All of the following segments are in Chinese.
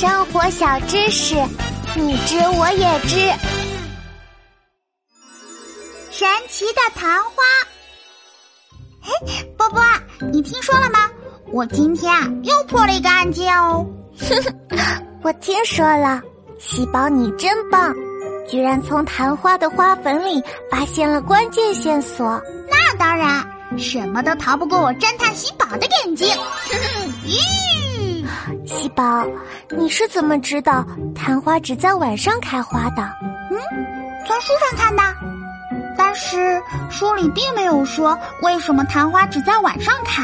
生活小知识，你知我也知。神奇的昙花。嘿，波波，你听说了吗？我今天啊又破了一个案件哦。我听说了，喜宝你真棒，居然从昙花的花粉里发现了关键线索。那当然，什么都逃不过我侦探喜宝的眼睛。咦，喜宝，你是怎么知道昙花只在晚上开花的？嗯，从书上看的。但是书里并没有说为什么昙花只在晚上开。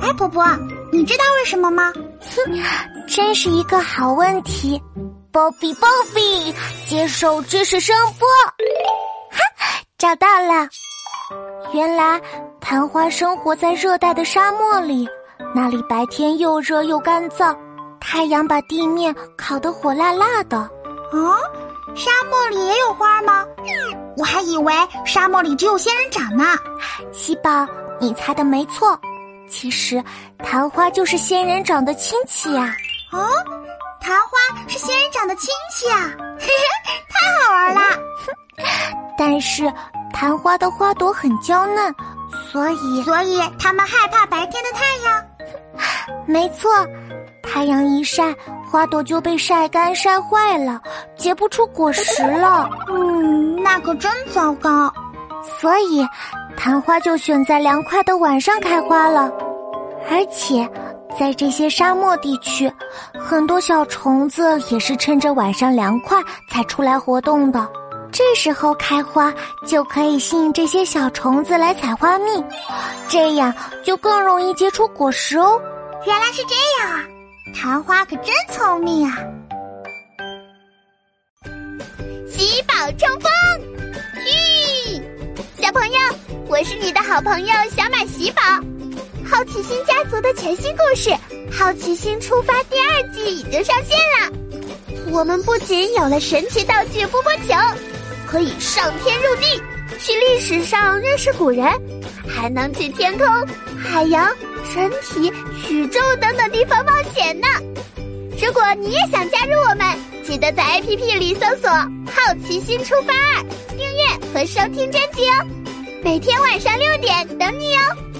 哎，婆婆，你知道为什么吗？哼，真是一个好问题。Bobby Bobby，接受知识声波。哈，找到了。原来昙花生活在热带的沙漠里，那里白天又热又干燥，太阳把地面烤得火辣辣的。哦，沙漠里也有花吗？我还以为沙漠里只有仙人掌呢。喜宝，你猜的没错。其实，昙花就是仙人掌的亲戚呀！哦，昙花是仙人掌的亲戚啊！嘿嘿，太好玩了。但是，昙花的花朵很娇嫩，所以所以它们害怕白天的太阳。没错，太阳一晒，花朵就被晒干晒坏了，结不出果实了。嗯，那可真糟糕。所以。昙花就选在凉快的晚上开花了，而且在这些沙漠地区，很多小虫子也是趁着晚上凉快才出来活动的。这时候开花就可以吸引这些小虫子来采花蜜，这样就更容易结出果实哦。原来是这样啊！昙花可真聪明啊！喜宝冲锋，吁，小朋友。我是你的好朋友小马喜宝，好奇心家族的全新故事《好奇心出发》第二季已经上线了。我们不仅有了神奇道具波波球，可以上天入地，去历史上认识古人，还能去天空、海洋、身体、宇宙等等地方冒险呢。如果你也想加入我们，记得在 APP 里搜索“好奇心出发二”，订阅和收听专辑哦。每天晚上六点等你哦。